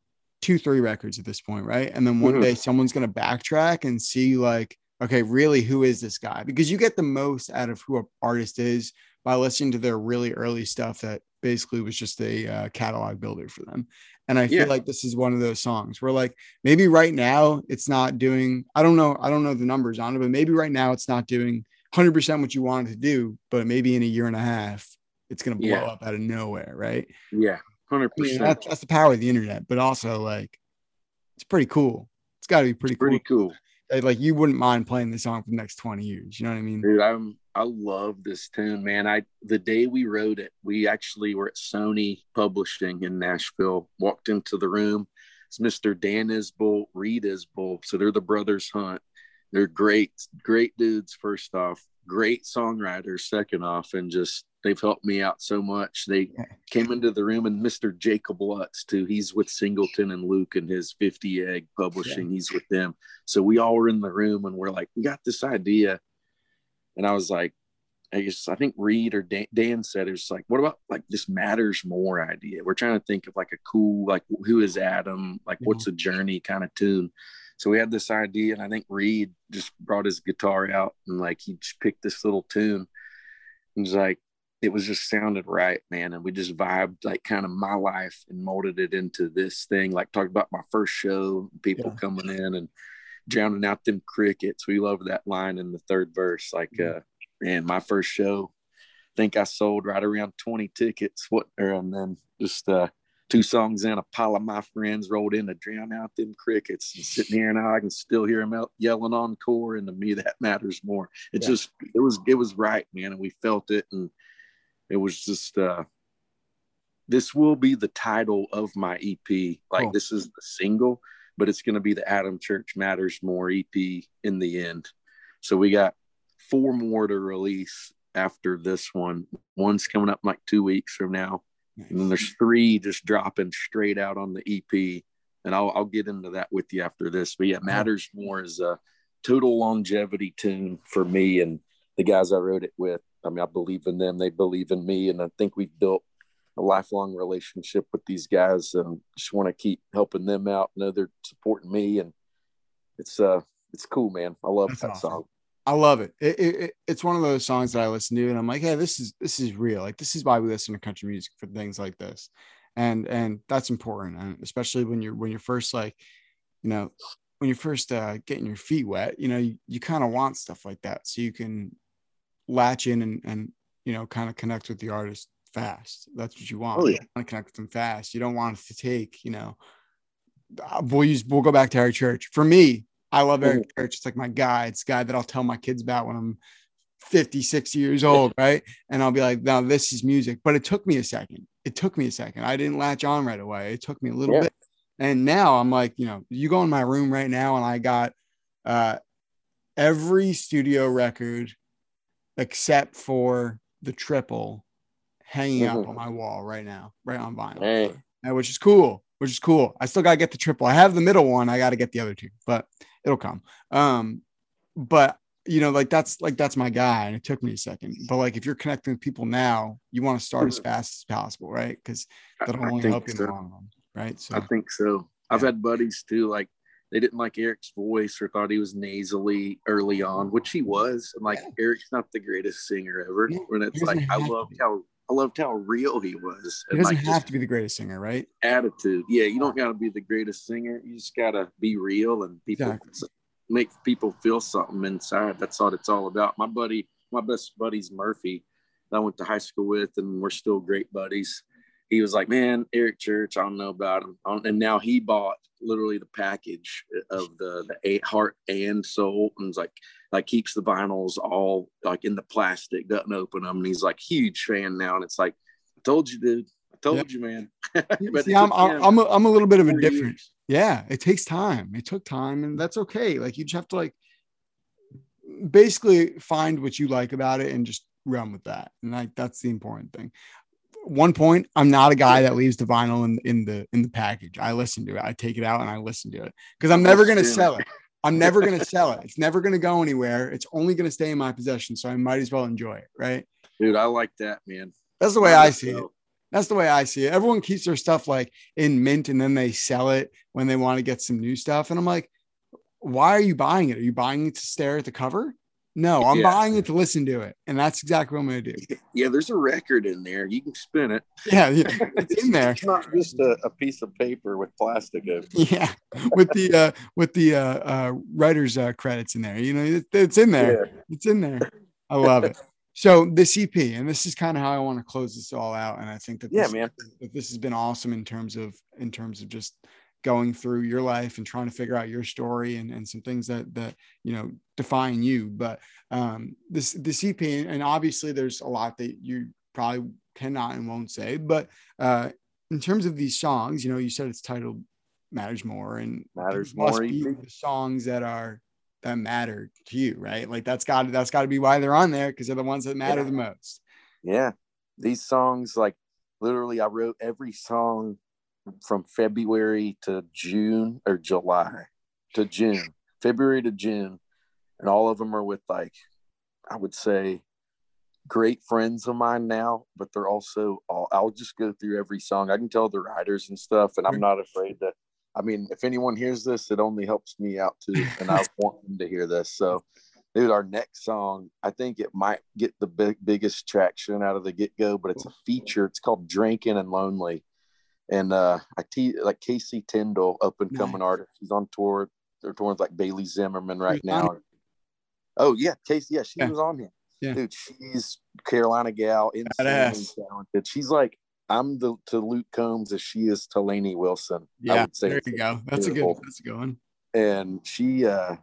two three records at this point, right? And then one Mhm. day someone's gonna backtrack and see like, okay, really, who is this guy? Because you get the most out of who an artist is by listening to their really early stuff that basically was just a uh, catalog builder for them. And I Yeah. feel like this is one of those songs where like maybe right now it's not doing, I don't know, I don't know the numbers on it, but maybe right now it's not doing 100% what you want it to do, but maybe in a year and a half, it's going to blow Yeah. up out of nowhere. Right. yeah 100% I mean, that's, that's the power of the internet, but also like it's pretty cool. It's got to be pretty, pretty cool. cool Like you wouldn't mind playing this song for the next 20 years. You know what I mean? dude i'm i love this tune man i the day we wrote it we actually were at sony publishing in nashville walked into the room it's mr dan isbell reed isbell so they're the brothers hunt they're great great dudes first off great songwriters second off and just they've helped me out so much. They came into the room and Mr. Jacob Lutz too. He's with Singleton and Luke and his 50 egg publishing. Yeah. He's with them. So we all were in the room and we're like, we got this idea. And I was like, I guess I think Reed or Dan, Dan said it was like, what about like this matters more idea? We're trying to think of like a cool, like who is Adam? Like what's a mm-hmm. journey kind of tune? So we had this idea, and I think Reed just brought his guitar out and like he just picked this little tune. And was like, it was just sounded right, man. And we just vibed like kind of my life and molded it into this thing. Like talked about my first show, people yeah. coming in and drowning out them crickets. We love that line in the third verse. Like, mm-hmm. uh, man, my first show, I think I sold right around 20 tickets. What, or, and then just uh, two songs in, a pile of my friends rolled in to drown out them crickets. And sitting here now, I can still hear them yelling encore, and to me, that matters more. It yeah. just, it was, it was right, man, and we felt it, and it was just uh this will be the title of my ep like this is the single but it's going to be the adam church matters more ep in the end. So we got four more to release after this one. One's coming up like two weeks from now. And then there's three just dropping straight out on the ep and i'll, I'll get into that with you after this. But yeah. Matters more is a total longevity tune for me and the guys i wrote it with I mean, I believe in them. They believe in me. And I think we've built a lifelong relationship with these guys and just want to keep helping them out. Know they're supporting me. And it's, uh, it's cool, man. I love That's that awesome. song. I love it. It, it. It's one of those songs that I listen to and I'm like, hey, this is, this is real. Like, this is why we listen to country music for things like this. And, and that's important. And especially when you're, when you're first like, you know, when you're first uh, getting your feet wet, you know, you, you kind of want stuff like that so you can latch in and, and you know kind of connect with the artist fast. That's what you want. Oh, yeah. You want to connect with them fast. You don't want it to take, you know, uh, we'll use we'll go back to Eric Church. For me, I love Eric mm-hmm. Church. It's like my guy. It's guy that I'll tell my kids about when I'm 50, 60 years old, right? And I'll be like, now this is music. But it took me a second. It took me a second. I didn't latch on right away. It took me a little yeah. bit. And now I'm like, you know, you go in my room right now and I got uh every studio record except for the triple hanging mm-hmm. up on my wall right now, right on vinyl, hey. which is cool. Which is cool. I still gotta get the triple. I have the middle one. I gotta get the other two, but it'll come. Um, but you know, like that's like that's my guy, and it took me a second. But like, if you're connecting with people now, you want to start as mm-hmm. fast as possible, right? Because that'll only help you so. in the long run, right? So I think so. I've had buddies too, like they didn't like Eric's voice or thought he was nasally early on, which he was. And like yeah. Eric's not the greatest singer ever. Yeah, when it's like I loved how I loved how real he was. And he doesn't like have to be the greatest singer, right? Attitude. Yeah, you don't gotta be the greatest singer. You just gotta be real and people exactly. make people feel something inside. That's what it's all about. My buddy, my best buddy's Murphy, that I went to high school with, and we're still great buddies he was like, "Man, Eric Church, I don't know about him." And now he bought literally the package of the the eight heart and soul, and like like keeps the vinyls all like in the plastic, doesn't open them. And he's like huge fan now, and it's like, "I told you, dude. I told yeah. you, man." but See, I'm I'm a, I'm a little bit of a different. Years. Yeah, it takes time. It took time, and that's okay. Like you just have to like basically find what you like about it and just run with that. And like that's the important thing one point, I'm not a guy that leaves the vinyl in, in the in the package. I listen to it. I take it out and I listen to it because I'm oh, never gonna sell it. I'm never gonna sell it. It's never gonna go anywhere. It's only gonna stay in my possession. So I might as well enjoy it, right? Dude, I like that, man. That's the way I, I see it. That's the way I see it. Everyone keeps their stuff like in mint and then they sell it when they want to get some new stuff. And I'm like, why are you buying it? Are you buying it to stare at the cover? No, I'm yeah. buying it to listen to it, and that's exactly what I'm going to do. Yeah, there's a record in there. You can spin it. Yeah, yeah it's in there. it's not just a, a, piece of paper with plastic over. Yeah, with the uh, with the uh, uh, writer's uh, credits in there. You know, it, it's in there. Yeah. It's in there. I love it. So the EP, and this is kind of how I want to close this all out. And I think that this, yeah, man, that this has been awesome in terms of in terms of just going through your life and trying to figure out your story and, and some things that that you know define you. But um this the ep and obviously there's a lot that you probably cannot and won't say but uh in terms of these songs you know you said it's titled matters more and matters more be the songs that are that matter to you right? Like that's got that's got to be why they're on there because they're the ones that matter yeah. the most. Yeah. These songs like literally I wrote every song from February to June or July to June, February to June, and all of them are with like I would say great friends of mine now, but they're also all, I'll just go through every song. I can tell the writers and stuff, and I'm not afraid to. I mean, if anyone hears this, it only helps me out too, and I want them to hear this. So, dude, our next song, I think it might get the big, biggest traction out of the get go, but it's a feature. It's called "Drinking and Lonely," and uh, I te- like Kasey Tyndall, up and coming nice. artist. He's on tour. They're touring like Bailey Zimmerman right now. Oh yeah, Kasey. Yeah, she yeah. was on here. Yeah. Dude, she's Carolina gal, insanely talented. She's like I'm the to Luke Combs as she is to Lainey Wilson. Yeah, there you go. That's a good. That's a good one. And she, uh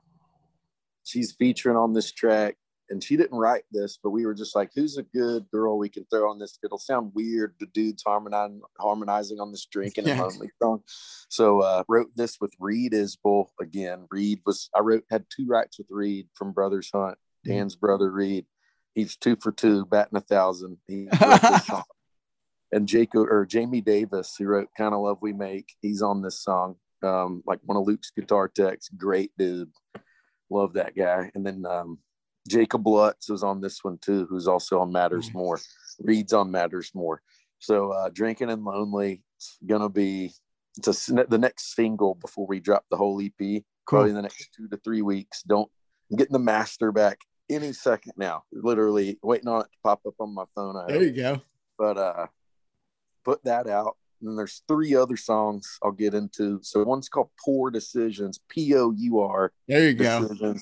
she's featuring on this track, and she didn't write this, but we were just like, "Who's a good girl we can throw on this?" It'll sound weird, the dudes harmonizing harmonizing on this drinking and lonely song. So uh wrote this with Reed Isbell again. Reed was I wrote had two writes with Reed from Brothers Hunt, mm-hmm. Dan's brother Reed He's two for two, batting a thousand. He and Jacob or Jamie Davis, who wrote "Kind of Love We Make," he's on this song. Um, like one of Luke's guitar techs, great dude. Love that guy. And then um, Jacob Lutz is on this one too, who's also on Matters More. Reed's on Matters More. So uh, drinking and lonely. It's gonna be it's a, the next single before we drop the whole EP. Cool. Probably in the next two to three weeks. Don't I'm getting the master back any second now. Literally waiting on it to pop up on my phone. There you go. But uh, put that out. And there's three other songs I'll get into. So one's called Poor Decisions, P O U R. There you decisions. go.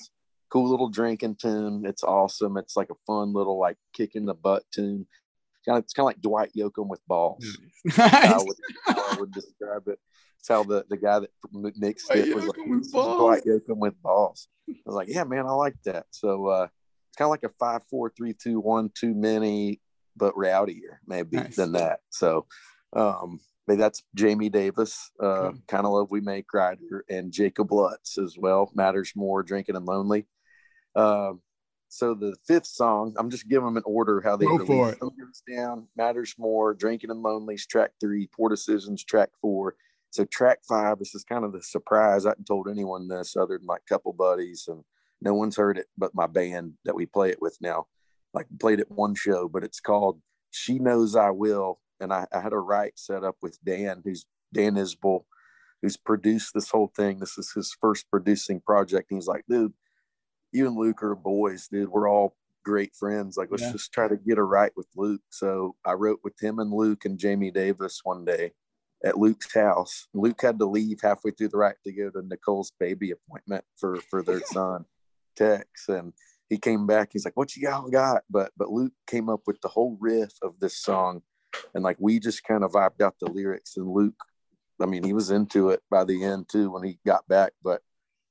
Cool little drinking tune. It's awesome. It's like a fun little like kicking the butt tune. Kind of, it's kind of like Dwight Yoakam with balls. Nice. I, would, I would describe it. It's how the, the guy that mixed it was like, Dwight Yoakam with balls. I was like, yeah, man, I like that. So uh, it's kind of like a five, four, three, two, one, too many, but rowdier maybe nice. than that. So, um, maybe that's Jamie Davis, uh, kind of love we make rider, and Jacob Lutz as well. Matters more, drinking and lonely. Um, so the fifth song, I'm just giving them an order how they go for it. Down, Matters More, Drinking and Lonely's track three, Poor Decisions track four. So track five, this is kind of the surprise. I hadn't told anyone this other than my couple buddies and no one's heard it but my band that we play it with now. Like played it one show, but it's called She Knows I Will. And I, I had a write set up with Dan, who's Dan Isbell, who's produced this whole thing. This is his first producing project. And he's like, dude, you and Luke are boys, dude. We're all great friends. Like, let's yeah. just try to get a write with Luke. So I wrote with him and Luke and Jamie Davis one day at Luke's house. Luke had to leave halfway through the write to go to Nicole's baby appointment for for their son Tex. and he came back he's like what you all got but but luke came up with the whole riff of this song and like we just kind of vibed out the lyrics and luke i mean he was into it by the end too when he got back but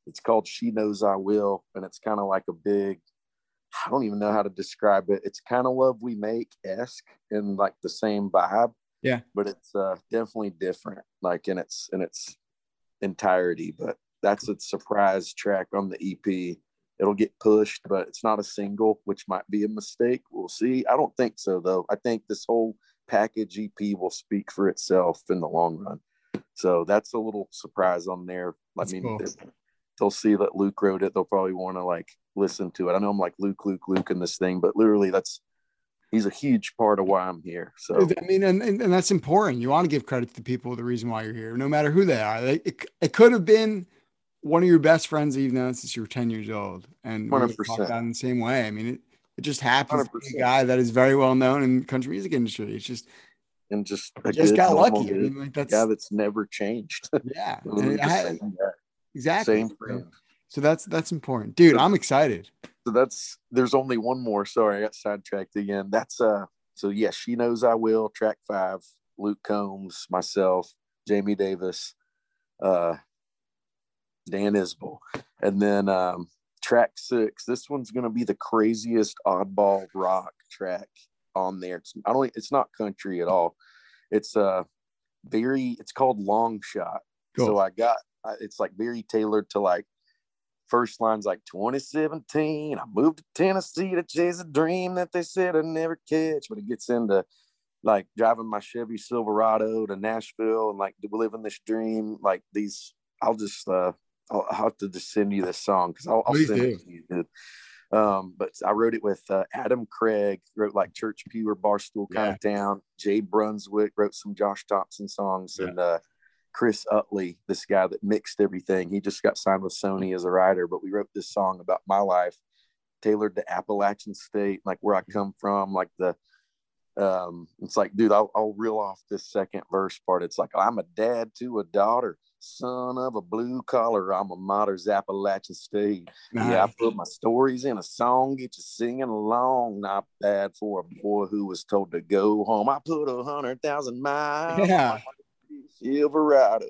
it's called she knows i will and it's kind of like a big i don't even know how to describe it it's kind of love we make esque in like the same vibe yeah but it's uh definitely different like in its in its entirety but that's a surprise track on the ep it'll get pushed, but it's not a single, which might be a mistake. We'll see. I don't think so, though. I think this whole package EP will speak for itself in the long run. So that's a little surprise on there. That's I mean, cool. They'll see that Luke wrote it. They'll probably want to like listen to it. I know I'm like Luke, Luke, Luke in this thing, but literally that's he's a huge part of why I'm here. So I mean, and, and, and that's important. You want to give credit to the people, the reason why you're here, no matter who they are. it, it could have been one of your best friends that you've known since you were 10 years old. And 100%. in the same way. I mean, it, it just happens 100%. to be a guy that is very well known in the country music industry. It's just, and just just got lucky. I mean, like that's guy that's never changed. Yeah, had, exactly. Same. So that's that's important, dude. So, I'm excited. So that's there's only one more. Sorry, I got sidetracked again. That's uh. So yes, yeah, she knows I will. Track five. Luke Combs, myself, Jamie Davis, uh, Dan Isbell. And then um, track six, this one's going to be the craziest oddball rock track on there. It's, I don't, it's not country at all. It's uh, very, it's called Long Shot. Cool. So I got, it's like very tailored to like, first line's like 2017. I moved to Tennessee to chase a dream that they said I'd never catch. But it gets into like driving my Chevy Silverado to Nashville and like living this dream. Like these, I'll just uh, I'll, I'll have to just send you this song because I'll, I'll send do. it to you, dude. Um, but I wrote it with uh, Adam Craig, wrote like Church Pew or Barstool kind yeah. of town. Jay Brunswick wrote some Josh Thompson songs, yeah. and uh, Chris Utley, this guy that mixed everything. He just got signed with Sony as a writer, but we wrote this song about my life, tailored to Appalachian State, like where I come from, like the um, it's like, dude, I'll, I'll reel off this second verse part. It's like, I'm a dad to a daughter, son of a blue collar. I'm a mater's Appalachian State. Nice. Yeah, I put my stories in a song, get you singing along. Not bad for a boy who was told to go home. I put a hundred thousand miles. Yeah. Silverado.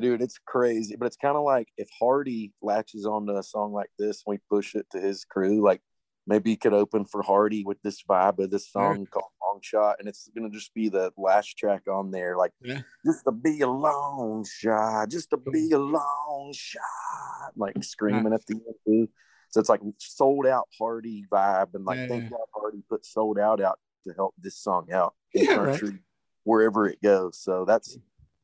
Dude, it's crazy, but it's kind of like if Hardy latches onto a song like this, and we push it to his crew, like maybe he could open for Hardy with this vibe of this song called Long Shot, and it's gonna just be the last track on there, like yeah. just to be a long shot, just to be a long shot, like screaming at the end too. So it's like sold out Hardy vibe, and like yeah, thank God Hardy put sold out out to help this song out in yeah, country right. wherever it goes. So that's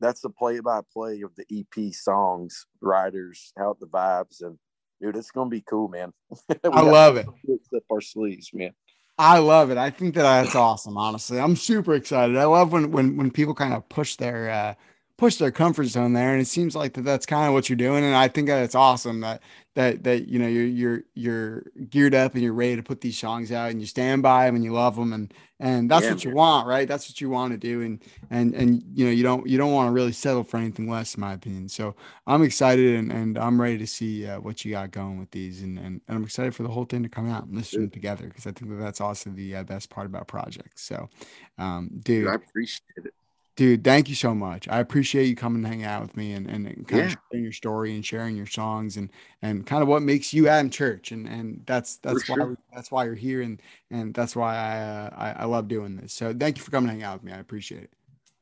that's the play by play of the EP songs, writers, how the vibes, and dude, it's gonna be cool, man. I love it. Up our sleeves, man. I love it. I think that that's awesome. Honestly, I'm super excited. I love when when when people kind of push their uh, push their comfort zone there, and it seems like that that's kind of what you're doing. And I think that it's awesome that that that you know you're you're you're geared up and you're ready to put these songs out and you stand by them and you love them and and that's yeah, what you want right? That's what you want to do and and and you know you don't you don't want to really settle for anything less in my opinion. So i'm excited and, and i'm ready to see uh, what you got going with these and, and, and i'm excited for the whole thing to come out and listen together because i think that that's also the uh, best part about projects. So um dude, dude i appreciate it Dude, thank you so much. I appreciate you coming to hang out with me and, and, and kind yeah. of sharing your story and sharing your songs and and kind of what makes you Adam Church and and that's that's for why sure. that's why you're here and and that's why I, uh, I I love doing this. So thank you for coming to hang out with me. I appreciate it.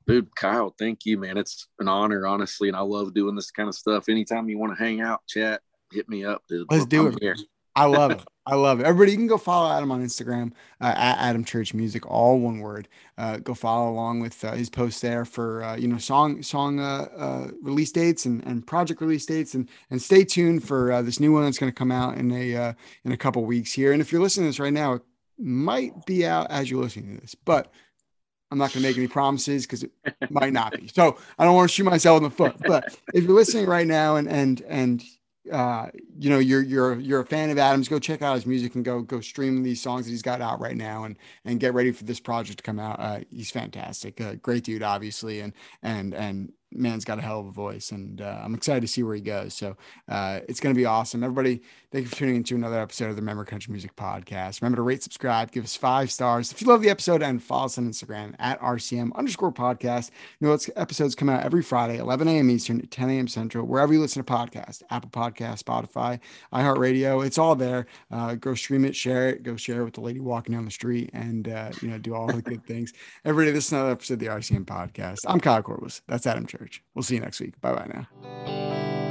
Dude, Kyle, thank you, man. It's an honor, honestly, and I love doing this kind of stuff. Anytime you want to hang out, chat, hit me up, dude. Let's do I'm it. Here. I love it. I love it. Everybody, you can go follow Adam on Instagram uh, at Adam Church Music, all one word. Uh, go follow along with uh, his posts there for uh, you know song song uh, uh, release dates and, and project release dates, and and stay tuned for this new one that's going to come out in a in a couple weeks here. And if you're listening to this right now, it might be out as you're listening to this, but I'm not going to make any promises because it might not be. So I don't want to shoot myself in the foot. But if you're listening right now and and and uh, you know you're you're you're a fan of Adams, go check out his music and go go stream these songs that he's got out right now and and get ready for this project to come out. Uh, he's fantastic, uh, great dude, obviously, and and and man's got a hell of a voice, and uh, I'm excited to see where he goes. So uh, it's going to be awesome. Everybody, thank you for tuning into another episode of the Remember Country Music Podcast. Remember to rate, subscribe, give us five stars if you love the episode, and follow us on Instagram at RCM underscore podcast. You know, episodes come out every Friday, 11 a.m. Eastern, 10 a.m. Central, wherever you listen to podcasts, Apple Podcast, Spotify, iHeartRadio. It's all there. Uh, go stream it, share it, go share it with the lady walking down the street, and uh, you know, do all the good things. Everybody, this is another episode of the RCM Podcast. I'm Kyle Corbliss. That's Adam Church. We'll see you next week. Bye bye now.